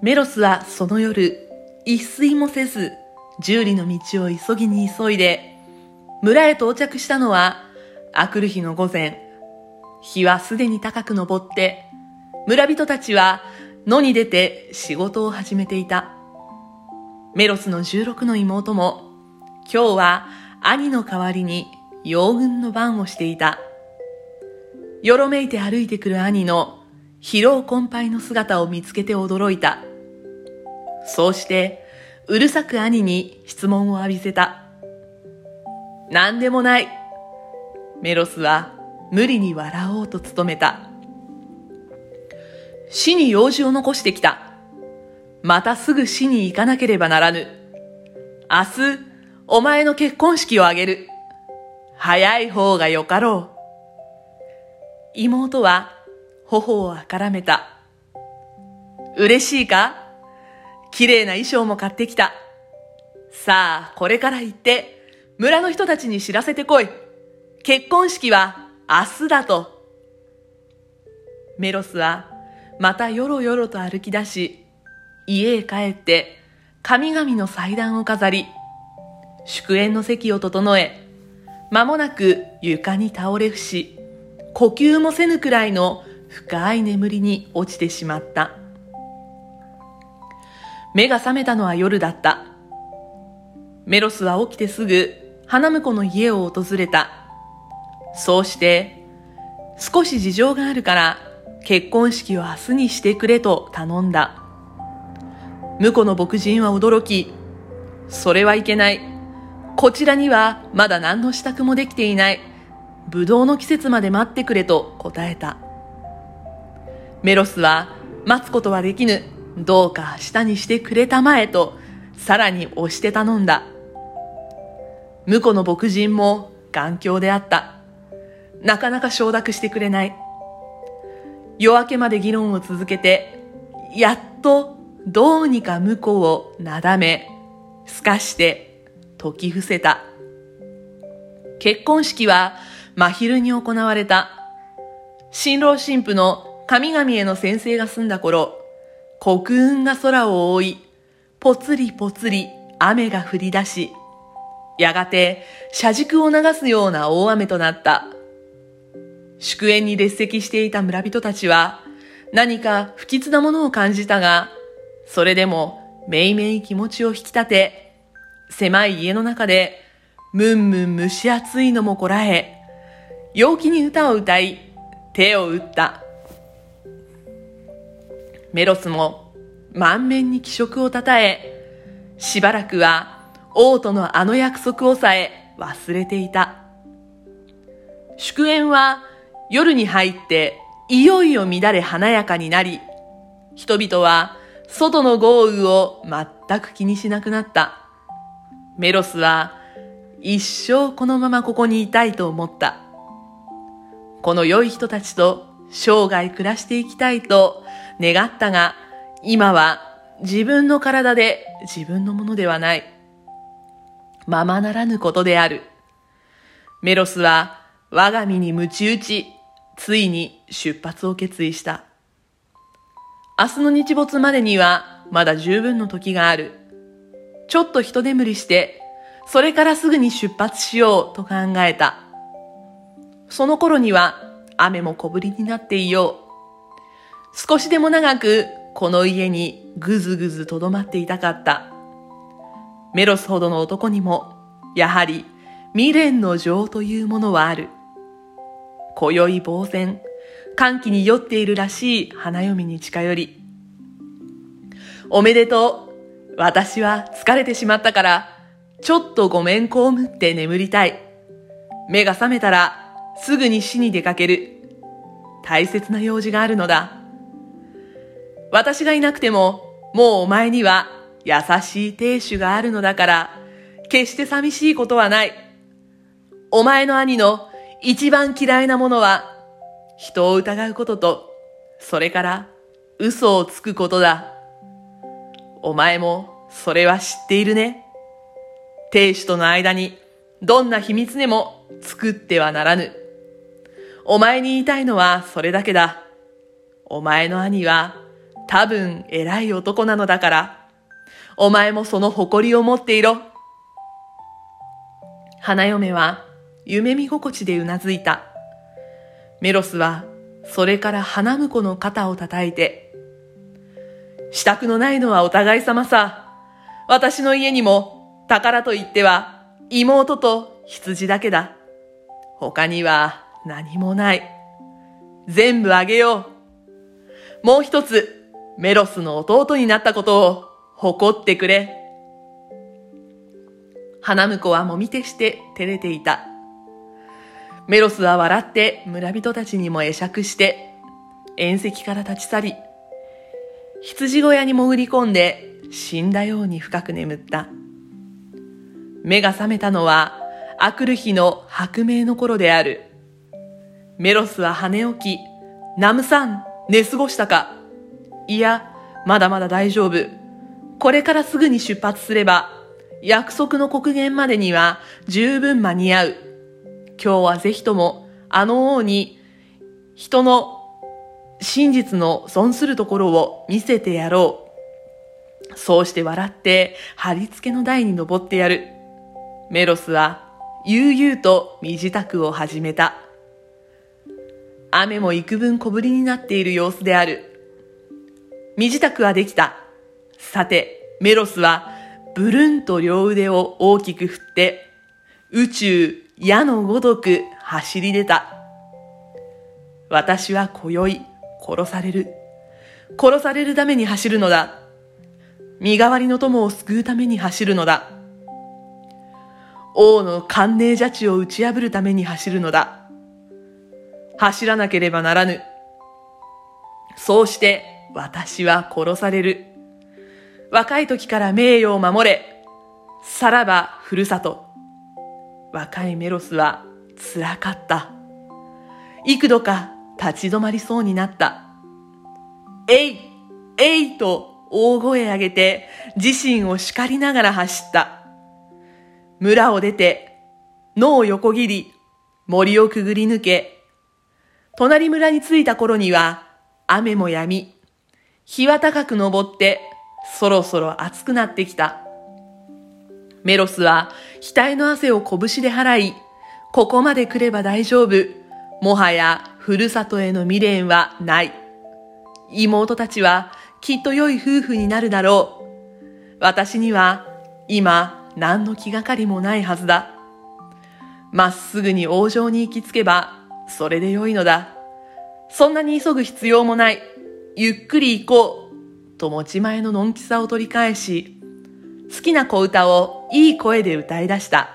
メロスはその夜、一睡もせず、十里の道を急ぎに急いで、村へ到着したのは、あくる日の午前。日はすでに高く昇って、村人たちは野に出て仕事を始めていた。メロスの十六の妹も、今日は兄の代わりに洋軍の番をしていた。よろめいて歩いてくる兄の疲労困憊の姿を見つけて驚いた。そうして、うるさく兄に質問を浴びせた。何でもない。メロスは無理に笑おうと努めた。死に用事を残してきた。またすぐ死に行かなければならぬ。明日、お前の結婚式をあげる。早い方がよかろう。妹は頬をあからめた。嬉しいか？綺麗な衣装も買ってきた。さあ、これから行って、村の人たちに知らせてこい。結婚式は明日だと。メロスはまたよろよろと歩き出し、家へ帰って神々の祭壇を飾り、祝宴の席を整え、間もなく床に倒れ伏し、呼吸もせぬくらいの深い眠りに落ちてしまった。目が覚めたのは夜だった。メロスは起きてすぐ花婿の家を訪れた。そうして、少し事情があるから結婚式を明日にしてくれと頼んだ。婿の牧人は驚き、それはいけない。こちらにはまだ何の支度もできていない。ブドウの季節まで待ってくれと答えた。メロスは待つことはできぬ。どうか明日にしてくれたまえとさらに押して頼んだ。婿の牧人も頑強であった。なかなか承諾してくれない。夜明けまで議論を続けて、やっとどうにか婿をなだめ、すかして解き伏せた。結婚式は真昼に行われた。新郎新婦の神々への宣誓が済んだ頃、黒雲が空を覆い、ぽつりぽつり雨が降り出し、やがて車軸を流すような大雨となった。祝宴に列席していた村人たちは何か不吉なものを感じたが、それでもめいめい気持ちを引き立て、狭い家の中でむんむん蒸し暑いのもこらえ、陽気に歌を歌い、手を打った。メロスも満面に気色をたたえ、しばらくは王とのあの約束をさえ忘れていた。祝宴は夜に入っていよいよ乱れ華やかになり、人々は外の豪雨を全く気にしなくなった。メロスは一生このままここにいたいと思った。この良い人たちと生涯暮らしていきたいと願ったが、今は自分の体で自分のものではない。ままならぬことである。メロスは我が身に鞭打ち、ついに出発を決意した。明日の日没までにはまだ十分の時がある。ちょっと人眠りして、それからすぐに出発しようと考えた。その頃には雨も小降りになっていよう。少しでも長くこの家にぐずぐずとどまっていたかった。メロスほどの男にも、やはり未練の情というものはある。今宵呆然、歓喜に酔っているらしい花嫁に近寄り、おめでとう。私は疲れてしまったから、ちょっとごめんこむって眠りたい。目が覚めたら、すぐに死に出かける。大切な用事があるのだ。私がいなくても、もうお前には優しい亭主があるのだから、決して寂しいことはない。お前の兄の一番嫌いなものは、人を疑うことと、それから嘘をつくことだ。お前もそれは知っているね。亭主との間にどんな秘密でも作ってはならぬ。お前に言いたいのはそれだけだ。お前の兄は多分偉い男なのだから、お前もその誇りを持っていろ。花嫁は夢見心地でうなずいた。メロスはそれから花婿の肩を叩いて、支度のないのはお互い様さ。私の家にも宝と言っては妹と羊だけだ。他には何もない。全部あげよう。もう一つ、メロスの弟になったことを誇ってくれ。花婿はもみ手して照れていた。メロスは笑って村人たちにも会釈して、縁石から立ち去り、羊小屋に潜り込んで死んだように深く眠った。目が覚めたのは、あくる日の白明の頃である。メロスは跳ね起き、ナムさん、寝過ごしたかいや、まだまだ大丈夫。これからすぐに出発すれば、約束の刻限までには十分間に合う。今日はぜひとも、あの王に、人の真実の損するところを見せてやろう。そうして笑って、貼り付けの台に登ってやる。メロスは、悠々と身支度を始めた。雨も幾分小降りになっている様子である。身支度はできた。さて、メロスは、ブルンと両腕を大きく振って、宇宙矢のごとく走り出た。私は今宵殺される。殺されるために走るのだ。身代わりの友を救うために走るのだ。王の寒冷邪地を打ち破るために走るのだ。走らなければならぬ。そうして私は殺される。若い時から名誉を守れ。さらばふるさと。若いメロスは辛かった。幾度か立ち止まりそうになった。えいえいと大声上げて自身を叱りながら走った。村を出て、野を横切り、森をくぐり抜け、隣村に着いた頃には雨も止み、日は高く登ってそろそろ暑くなってきた。メロスは額の汗を拳で払い、ここまで来れば大丈夫。もはやふるさとへの未練はない。妹たちはきっと良い夫婦になるだろう。私には今何の気がかりもないはずだ。まっすぐに王城に行き着けばそれで良いのだ。そんなに急ぐ必要もない。ゆっくり行こう。と持ち前ののんきさを取り返し、好きな小歌をいい声で歌い出した。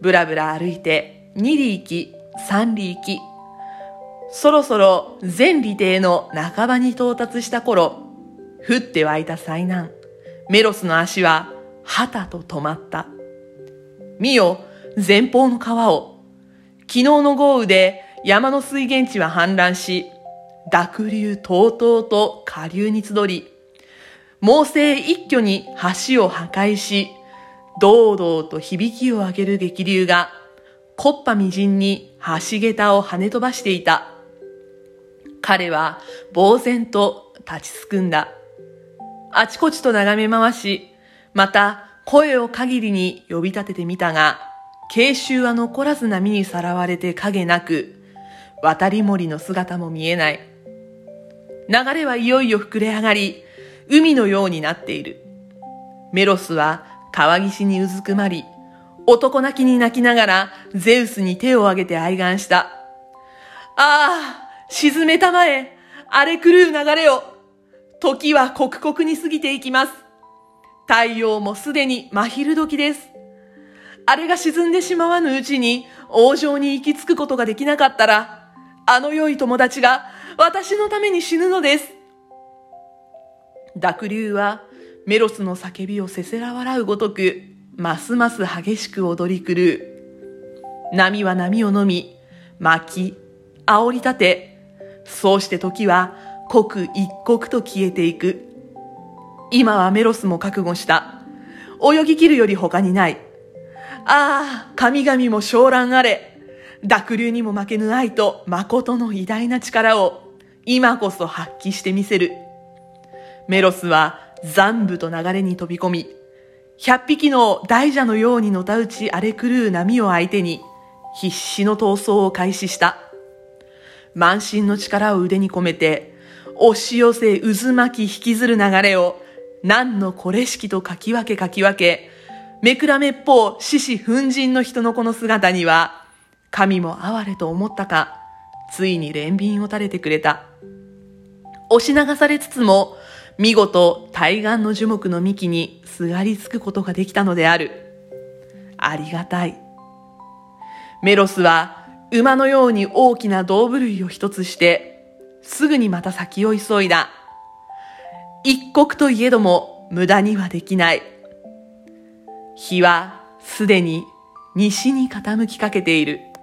ぶらぶら歩いて二里行き、三里行き、そろそろ全理帝の半ばに到達した頃、降って湧いた災難、メロスの足は、はたと止まった。見よ、前方の川を。昨日の豪雨で山の水源地は氾濫し、濁流とうとうと下流に集り、猛省一挙に橋を破壊し、堂々と響きを上げる激流が、木っ端みじんに橋桁を跳ね飛ばしていた。彼は呆然と立ちすくんだ。あちこちと眺め回し、また声を限りに呼び立ててみたが、慶州は残らず波にさらわれて影なく、渡り森の姿も見えない。流れはいよいよ膨れ上がり、海のようになっている。メロスは川岸にうずくまり、男泣きに泣きながらゼウスに手を挙げて哀願した。ああ、沈めたまえ、荒れ狂う流れを。時は刻々に過ぎていきます。太陽もすでに真昼時です。あれが沈んでしまわぬうちに王城に行き着くことができなかったら、あの良い友達が私のために死ぬのです。濁流はメロスの叫びをせせら笑うごとく、ますます激しく踊り狂う。波は波を飲み、巻き、煽り立て、そうして時は刻一刻と消えていく。今はメロスも覚悟した。泳ぎ切るより他にない。ああ、神々も昇乱あれ。濁流にも負けぬ愛と誠の偉大な力を今こそ発揮してみせる。メロスは残部と流れに飛び込み、百匹の大蛇のようにのたうち荒れ狂う波を相手に、必死の闘争を開始した。満身の力を腕に込めて、押し寄せ渦巻き引きずる流れを、何のこれしきとかき分けかき分け、めくらめっぽう獅子奮陣の人のこの姿には、神も哀れと思ったか、ついに憐憫を垂れてくれた。押し流されつつも、見事対岸の樹木の幹にすがりつくことができたのである。ありがたい。メロスは馬のように大きな胴部類を一つして、すぐにまた先を急いだ。一刻といえども無駄にはできない。日はすでに西に傾きかけている。